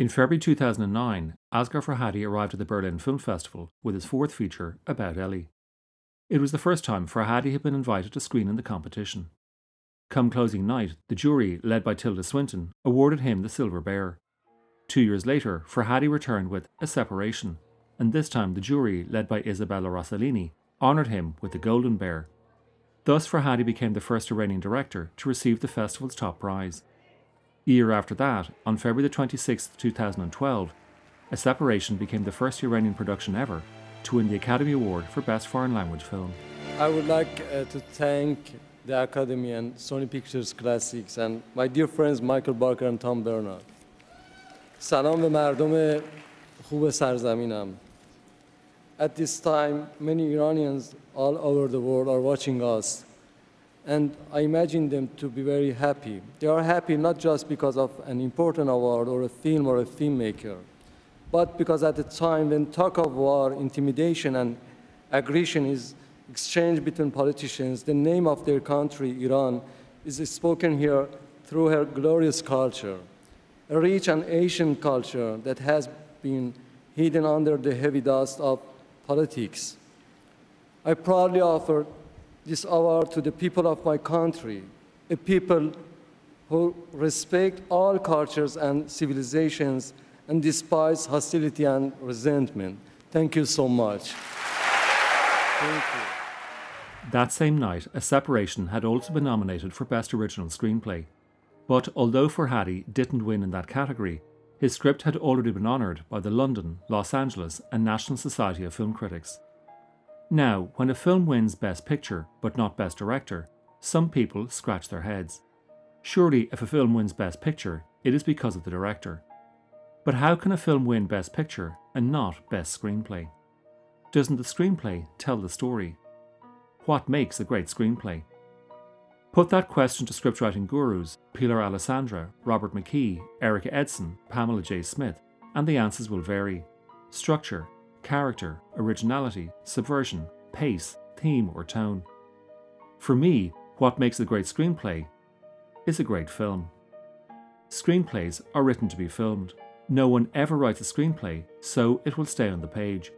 In February 2009, Asghar Farhadi arrived at the Berlin Film Festival with his fourth feature, About Ellie. It was the first time Farhadi had been invited to screen in the competition. Come closing night, the jury, led by Tilda Swinton, awarded him the Silver Bear. Two years later, Farhadi returned with A Separation, and this time the jury, led by Isabella Rossellini, honoured him with the Golden Bear. Thus, Farhadi became the first Iranian director to receive the festival's top prize A year after that, on February 26, 2012, A Separation became the first Iranian production ever to win the Academy Award for Best Foreign Language Film. I would like uh, to thank the Academy and Sony Pictures Classics and my dear friends Michael Barker and Tom Bernard. سلام به مردم خوب سرزمینم. At this time, many Iranians all over the world are watching us and I imagine them to be very happy. They are happy not just because of an important award or a film or a filmmaker, but because at the time when talk of war, intimidation, and aggression is exchanged between politicians, the name of their country, Iran, is spoken here through her glorious culture, a rich and ancient culture that has been hidden under the heavy dust of politics. I proudly offer this award to the people of my country, a people who respect all cultures and civilizations and despise hostility and resentment. Thank you so much. Thank you. That same night, A Separation had also been nominated for Best Original Screenplay. But although Farhadi didn't win in that category, his script had already been honoured by the London, Los Angeles, and National Society of Film Critics. Now, when a film wins Best Picture, but not Best Director, some people scratch their heads. Surely, if a film wins Best Picture, it is because of the director. But how can a film win Best Picture and not Best Screenplay? Doesn't the screenplay tell the story? What makes a great screenplay? Put that question to scriptwriting gurus Pilar Alessandra, Robert McKee, Erica Edson, Pamela J. Smith, and the answers will vary. Structure, character, originality, subversion, pace, theme, or tone. For me, what makes a great screenplay is a great film. Screenplays are written to be filmed. No one ever writes a screenplay, so it will stay on the page.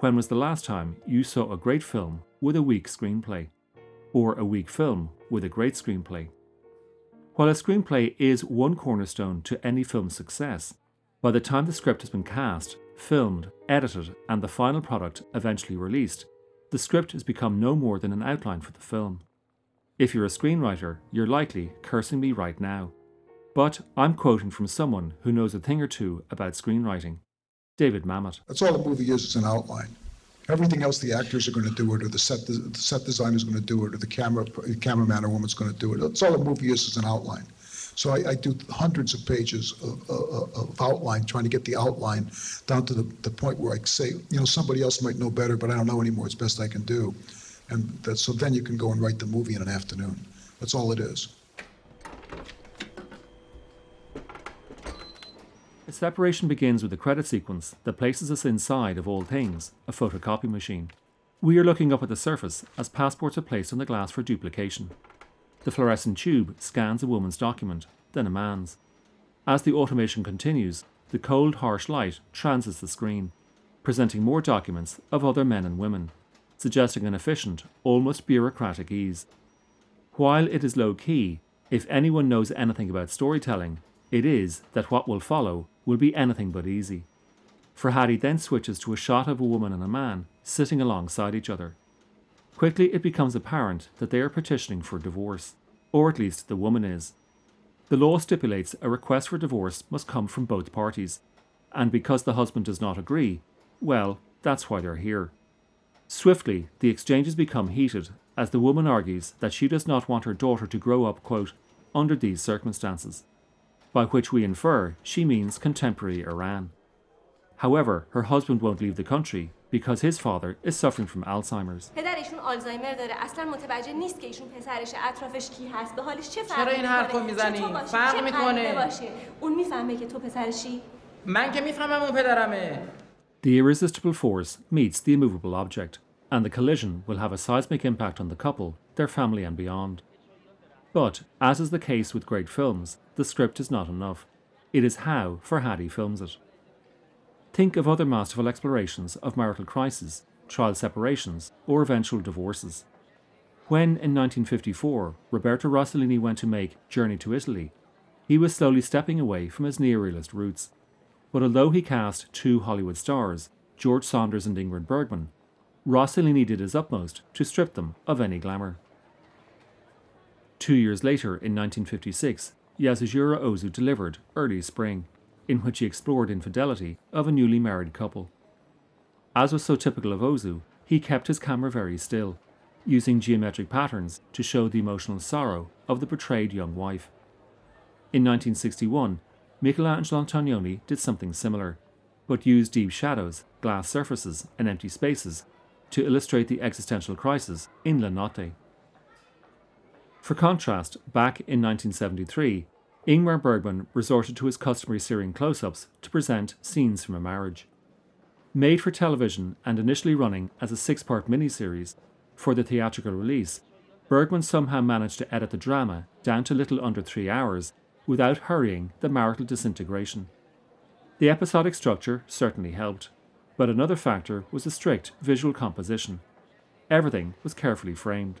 When was the last time you saw a great film with a weak screenplay? Or a weak film with a great screenplay? While a screenplay is one cornerstone to any film's success, by the time the script has been cast, filmed, edited, and the final product eventually released, the script has become no more than an outline for the film. If you're a screenwriter, you're likely cursing me right now. But I'm quoting from someone who knows a thing or two about screenwriting David Mamet. That's all the movie is, it's an outline. Everything else, the actors are going to do it, or the set, the set designer is going to do it, or the camera cameraman or woman's going to do it. That's all the movie is, is an outline. So I, I do hundreds of pages of, of, of, outline, trying to get the outline down to the, the point where I say, you know, somebody else might know better, but I don't know anymore. It's best I can do. And that, so then you can go and write the movie in an afternoon. That's all it is. A separation begins with a credit sequence that places us inside, of all things, a photocopy machine. We are looking up at the surface as passports are placed on the glass for duplication. The fluorescent tube scans a woman's document, then a man's. As the automation continues, the cold, harsh light transits the screen, presenting more documents of other men and women, suggesting an efficient, almost bureaucratic ease. While it is low key, if anyone knows anything about storytelling, it is that what will follow will be anything but easy. Farhadi then switches to a shot of a woman and a man sitting alongside each other. Quickly, it becomes apparent that they are petitioning for divorce, or at least the woman is. The law stipulates a request for divorce must come from both parties, and because the husband does not agree, well, that's why they're here. Swiftly, the exchanges become heated as the woman argues that she does not want her daughter to grow up, quote, under these circumstances, by which we infer she means contemporary Iran. However, her husband won't leave the country because his father is suffering from Alzheimer's. پدرشون آلزایمر داره اصلا متوجه نیست که ایشون پسرش اطرافش کی هست به حالش چه چرا این حرفو میزنی فرق میکنه باشه اون میفهمه که تو پسرشی من که میفهمم اون پدرمه The irresistible force meets the immovable object, and the collision will have a seismic impact on the couple, their family, and beyond. But, as is the case with great films, the script is not enough. it is how Farhadi films it. Think of other masterful explorations of marital crises, trial separations, or eventual divorces. When, in 1954, Roberto Rossellini went to make Journey to Italy, he was slowly stepping away from his neorealist roots. But although he cast two Hollywood stars, George Sanders and Ingrid Bergman, Rossellini did his utmost to strip them of any glamour. Two years later, in 1956, Yasujiro Ozu delivered Early Spring, in which he explored infidelity of a newly married couple. As was so typical of Ozu, he kept his camera very still, using geometric patterns to show the emotional sorrow of the betrayed young wife. In 1961, Michelangelo Antonioni did something similar, but used deep shadows, glass surfaces, and empty spaces to illustrate the existential crisis in La Notte. For contrast, back in 1973, Ingmar Bergman resorted to his customary Syrian close ups to present scenes from a marriage. Made for television and initially running as a six part miniseries, for the theatrical release, Bergman somehow managed to edit the drama down to little under three hours without hurrying the marital disintegration. The episodic structure certainly helped, but another factor was the strict visual composition. Everything was carefully framed.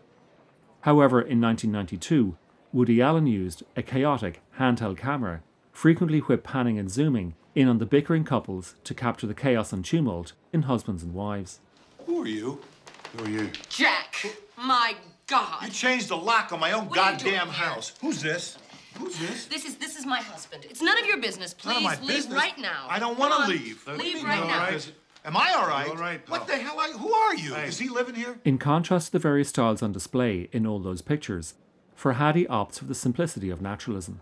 However, in 1992, Woody Allen used a chaotic handheld camera, frequently whip panning and zooming in on the bickering couples to capture the chaos and tumult in husbands and wives. Who are you? Who are you? Jack! My God! You changed the lock on my own What are you doing goddamn house. Who's this? Who's this? This is this is my husband. It's none of your business. None Please of my leave business. right now. I don't want to leave. Leave You right now. right? Am I all right? all right, Pal. What the hell? Are, who are you? Hey. Is he living here? In contrast to the various styles on display in all those pictures, Farhadi opts for the simplicity of naturalism.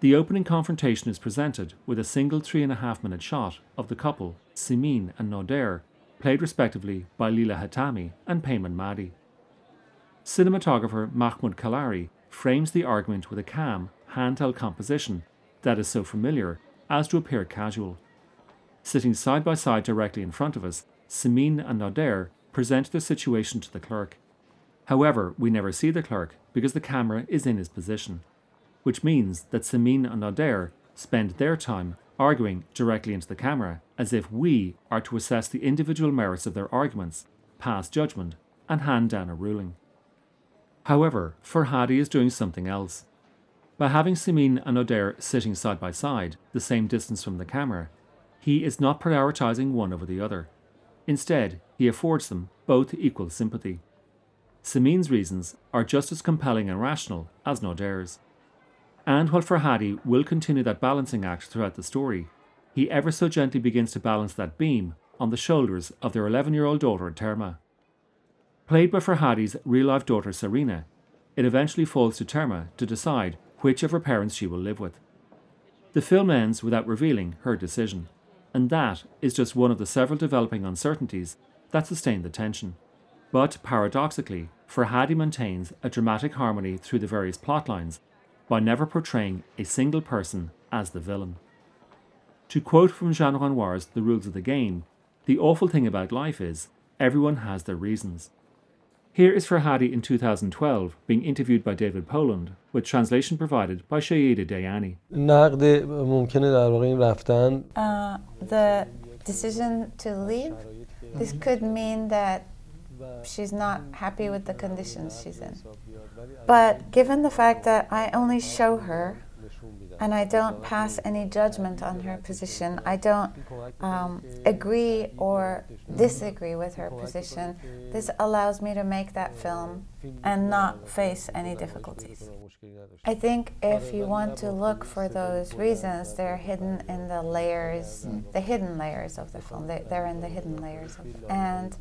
The opening confrontation is presented with a single three and a half minute shot of the couple, Simin and Nader, played respectively by Leila Hatami and Peyman Moaadi. Cinematographer Mahmoud Kalari frames the argument with a calm, handheld composition that is so familiar as to appear casual. Sitting side by side directly in front of us, Simin and Nader present their situation to the clerk. However, we never see the clerk because the camera is in his position, which means that Simin and Nader spend their time arguing directly into the camera as if we are to assess the individual merits of their arguments, pass judgment, and hand down a ruling. However, Farhadi is doing something else. By having Simin and Nader sitting side by side, the same distance from the camera, he is not prioritizing one over the other. Instead, he affords them both equal sympathy. Simin's reasons are just as compelling and rational as Nader's. And while Farhadi will continue that balancing act throughout the story, he ever so gently begins to balance that beam on the shoulders of their 11 year old daughter Termeh. Played by Farhadi's real life daughter Sarina, it eventually falls to Termeh to decide which of her parents she will live with. The film ends without revealing her decision, and that is just one of the several developing uncertainties that sustain the tension. But paradoxically, Farhadi maintains a dramatic harmony through the various plotlines by never portraying a single person as the villain. To quote from Jean Renoir's The Rules of the Game, the awful thing about life is everyone has their reasons. Here is Farhadi in 2012 being interviewed by David Poland with translation provided by Shahida Dayani. Uh, the decision to leave, this could mean that she's not happy with the conditions she's in. But given the fact that I only show her and I don't pass any judgment on her position, I don't um, agree or disagree with her position, this allows me to make that film and not face any difficulties. I think if you want to look for those reasons, they're hidden in the layers, the hidden layers of the film. They, they're in the hidden layers. Of and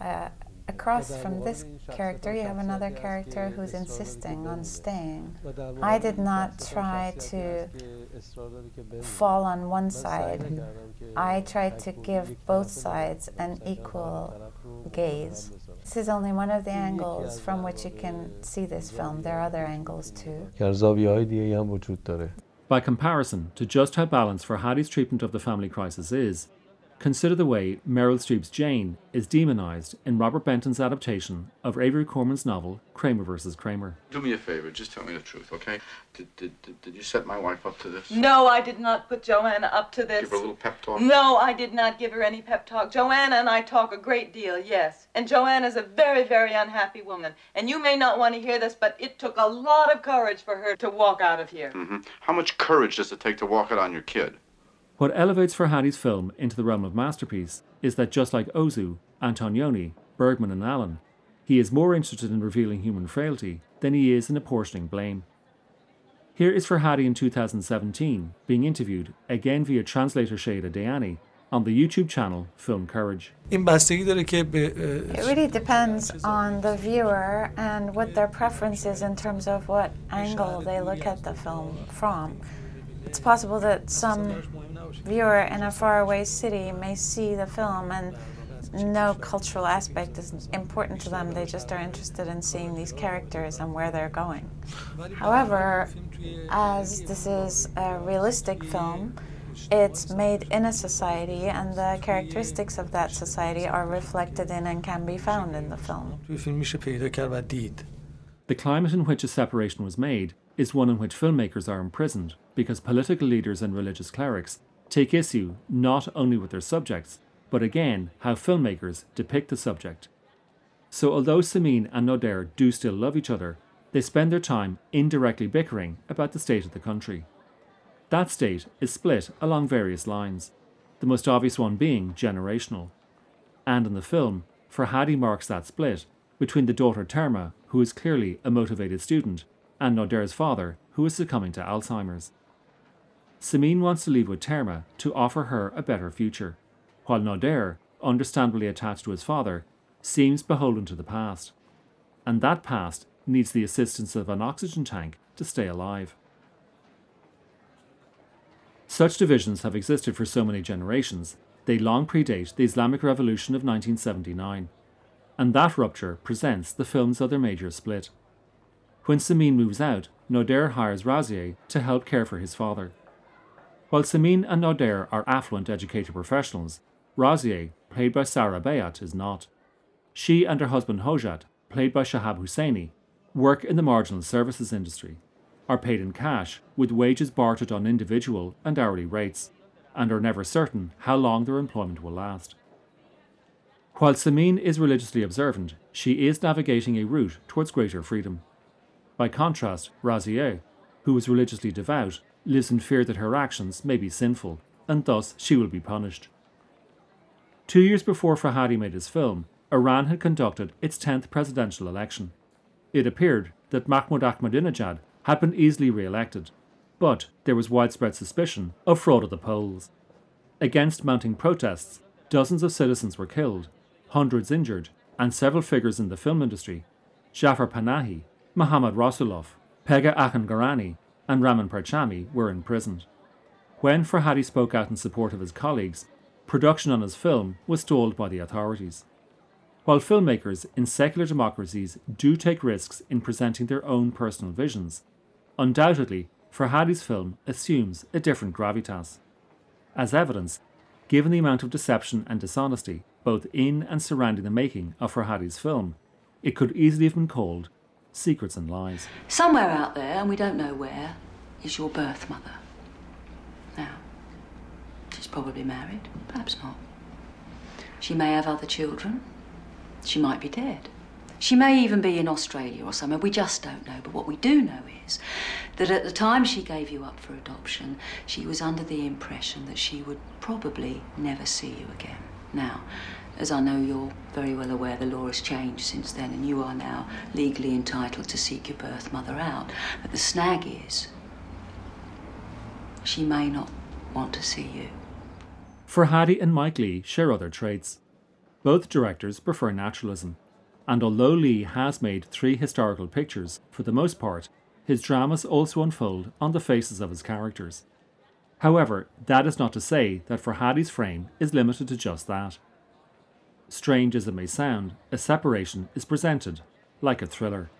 uh, across from this character, you have another character who's insisting on staying. I did not try to fall on one side. I tried to give both sides an equal gaze. This is only one of the angles from which you can see this film. There are other angles too. By comparison to just how balanced Farhadi's treatment of the family crisis is, consider the way Meryl Streep's Jane is demonized in Robert Benton's adaptation of Avery Corman's novel Kramer vs. Kramer. Do me a favor, just tell me the truth, okay? Did, did, did, did you set my wife up to this? No, I did not put Joanna up to this. Give her a little pep talk? No, I did not give her any pep talk. Joanna and I talk a great deal, yes. And Joanna's a very, very unhappy woman. And you may not want to hear this, but it took a lot of courage for her to walk out of here. Mm-hmm. How much courage does it take to walk out on your kid? What elevates Farhadi's film into the realm of masterpiece is that just like Ozu, Antonioni, Bergman, and Allen, he is more interested in revealing human frailty than he is in apportioning blame. Here is Farhadi in 2017 being interviewed, again via translator Shada Dayani, on the YouTube channel Film Courage. It really depends on the viewer and what their preference is in terms of what angle they look at the film from. It's possible that some viewer in a faraway city may see the film and no cultural aspect is important to them. They just are interested in seeing these characters and where they're going. However, as this is a realistic film, it's made in a society, and the characteristics of that society are reflected in and can be found in the film. The climate in which a separation was made is one in which filmmakers are imprisoned because political leaders and religious clerics take issue not only with their subjects, but again how filmmakers depict the subject. So, although Samin and Nader do still love each other, they spend their time indirectly bickering about the state of the country. That state is split along various lines, the most obvious one being generational. And in the film, Farhadi marks that split between the daughter Termeh, who is clearly a motivated student, and Nader's father, who is succumbing to Alzheimer's. Samin wants to leave with Termeh to offer her a better future, while Nader, understandably attached to his father, seems beholden to the past. And that past needs the assistance of an oxygen tank to stay alive. Such divisions have existed for so many generations, they long predate the Islamic Revolution of 1979. And that rupture presents the film's other major split. When Samin moves out, Nader hires Razieh to help care for his father. While Samin and Nader are affluent educated professionals, Razieh, played by Sareh Bayat, is not. She and her husband Hojat, played by Shahab Hosseini, work in the marginal services industry, are paid in cash with wages bartered on individual and hourly rates, and are never certain how long their employment will last. While Samin is religiously observant, she is navigating a route towards greater freedom. By contrast, Razieh, who is religiously devout, lives in fear that her actions may be sinful, and thus she will be punished. Two years before Farhadi made his film, Iran had conducted its 10th presidential election. It appeared that Mahmoud Ahmadinejad had been easily re elected, but there was widespread suspicion of fraud at the polls. Against mounting protests, dozens of citizens were killed, hundreds injured, and several figures in the film industry Jafar Panahi, Mohammad Rasoulof, Pega Akhan and Ramin Parchami were imprisoned. When Farhadi spoke out in support of his colleagues, production on his film was stalled by the authorities. While filmmakers in secular democracies do take risks in presenting their own personal visions, undoubtedly Farhadi's film assumes a different gravitas. As evidence, given the amount of deception and dishonesty both in and surrounding the making of Farhadi's film, it could easily have been called Secrets and Lies. Somewhere out there, and we don't know where, is your birth mother. Now, she's probably married, perhaps not. She may have other children. She might be dead. She may even be in Australia or somewhere. We just don't know. But what we do know is that at the time she gave you up for adoption, she was under the impression that she would probably never see you again. Now, as I know you're very well aware, the law has changed since then, and you are now legally entitled to seek your birth mother out. But the snag is, she may not want to see you. Farhadi and Mike Lee share other traits. Both directors prefer naturalism, and although Lee has made three historical pictures, for the most part, his dramas also unfold on the faces of his characters. However, that is not to say that Farhadi's frame is limited to just that. Strange as it may sound, a separation is presented like a thriller.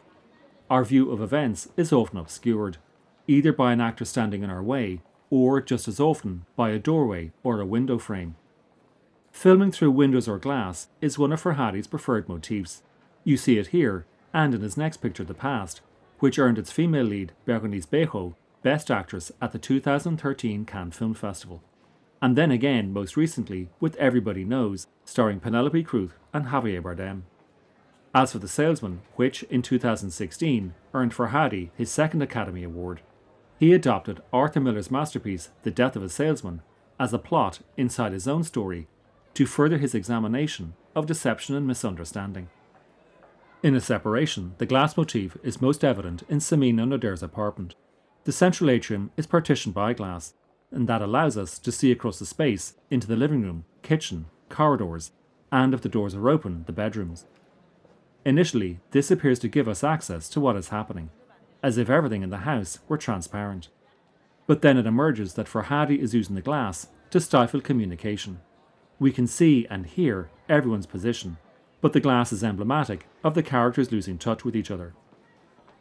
Our view of events is often obscured, either by an actor standing in our way, or just as often by a doorway or a window frame. Filming through windows or glass is one of Farhadi's preferred motifs. You see it here, and in his next picture, The Past, which earned its female lead, Berenice Bejo, Best Actress at the 2013 Cannes Film Festival. And then again, most recently, with Everybody Knows, starring Penelope Cruz and Javier Bardem. As for The Salesman, which in 2016 earned for Farhadi his second Academy Award, he adopted Arthur Miller's masterpiece, The Death of a Salesman, as a plot inside his own story to further his examination of deception and misunderstanding. In a separation, the glass motif is most evident in Samin and Nader's apartment. The central atrium is partitioned by glass, and that allows us to see across the space into the living room, kitchen, corridors, and if the doors are open, the bedrooms. Initially, this appears to give us access to what is happening, as if everything in the house were transparent. But then it emerges that Farhadi is using the glass to stifle communication. We can see and hear everyone's position, but the glass is emblematic of the characters losing touch with each other.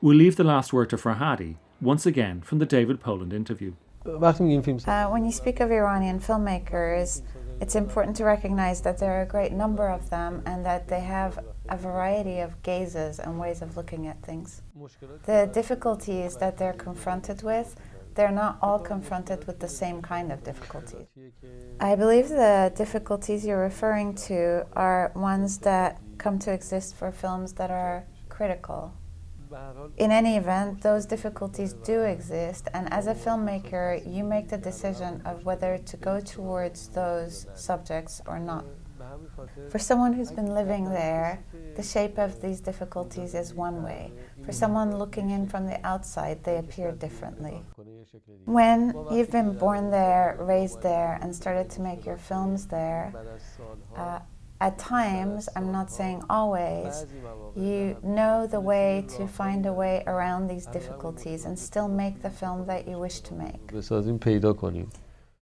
We'll leave the last word to Farhadi, once again from the David Poland interview. Uh, when you speak of Iranian filmmakers, it's important to recognize that there are a great number of them and that they have a variety of gazes and ways of looking at things. The difficulties that they're confronted with, they're not all confronted with the same kind of difficulties. I believe the difficulties you're referring to are ones that come to exist for films that are critical. In any event, those difficulties do exist, and as a filmmaker, you make the decision of whether to go towards those subjects or not. For someone who's been living there, the shape of these difficulties is one way. For someone looking in from the outside, they appear differently. When you've been born there, raised there, and started to make your films there, uh, at times, I'm not saying always, you know the way to find a way around these difficulties and still make the film that you wish to make.